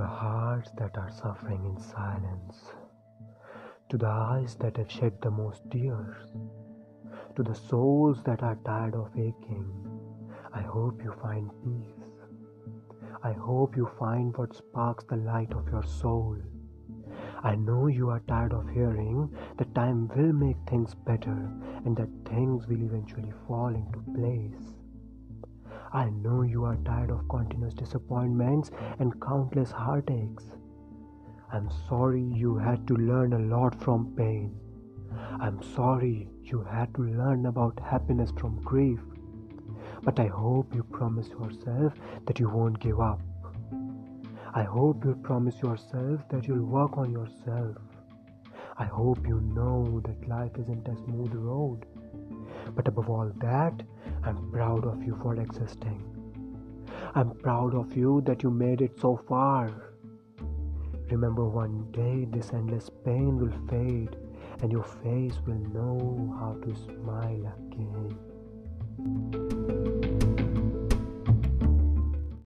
hearts that are suffering in silence, to the eyes that have shed the most tears, to the souls that are tired of aching, I hope you find peace. I hope you find what sparks the light of your soul. I know you are tired of hearing that time will make things better and that things will eventually fall into place. I know you are tired of continuous disappointments and countless heartaches. I'm sorry you had to learn a lot from pain. I'm sorry you had to learn about happiness from grief. But I hope you promise yourself that you won't give up. I hope you promise yourself that you'll work on yourself. I hope you know that life isn't a smooth road. But above all that, I'm proud of you for existing. I'm proud of you that you made it so far. Remember, one day this endless pain will fade and your face will know how to smile again.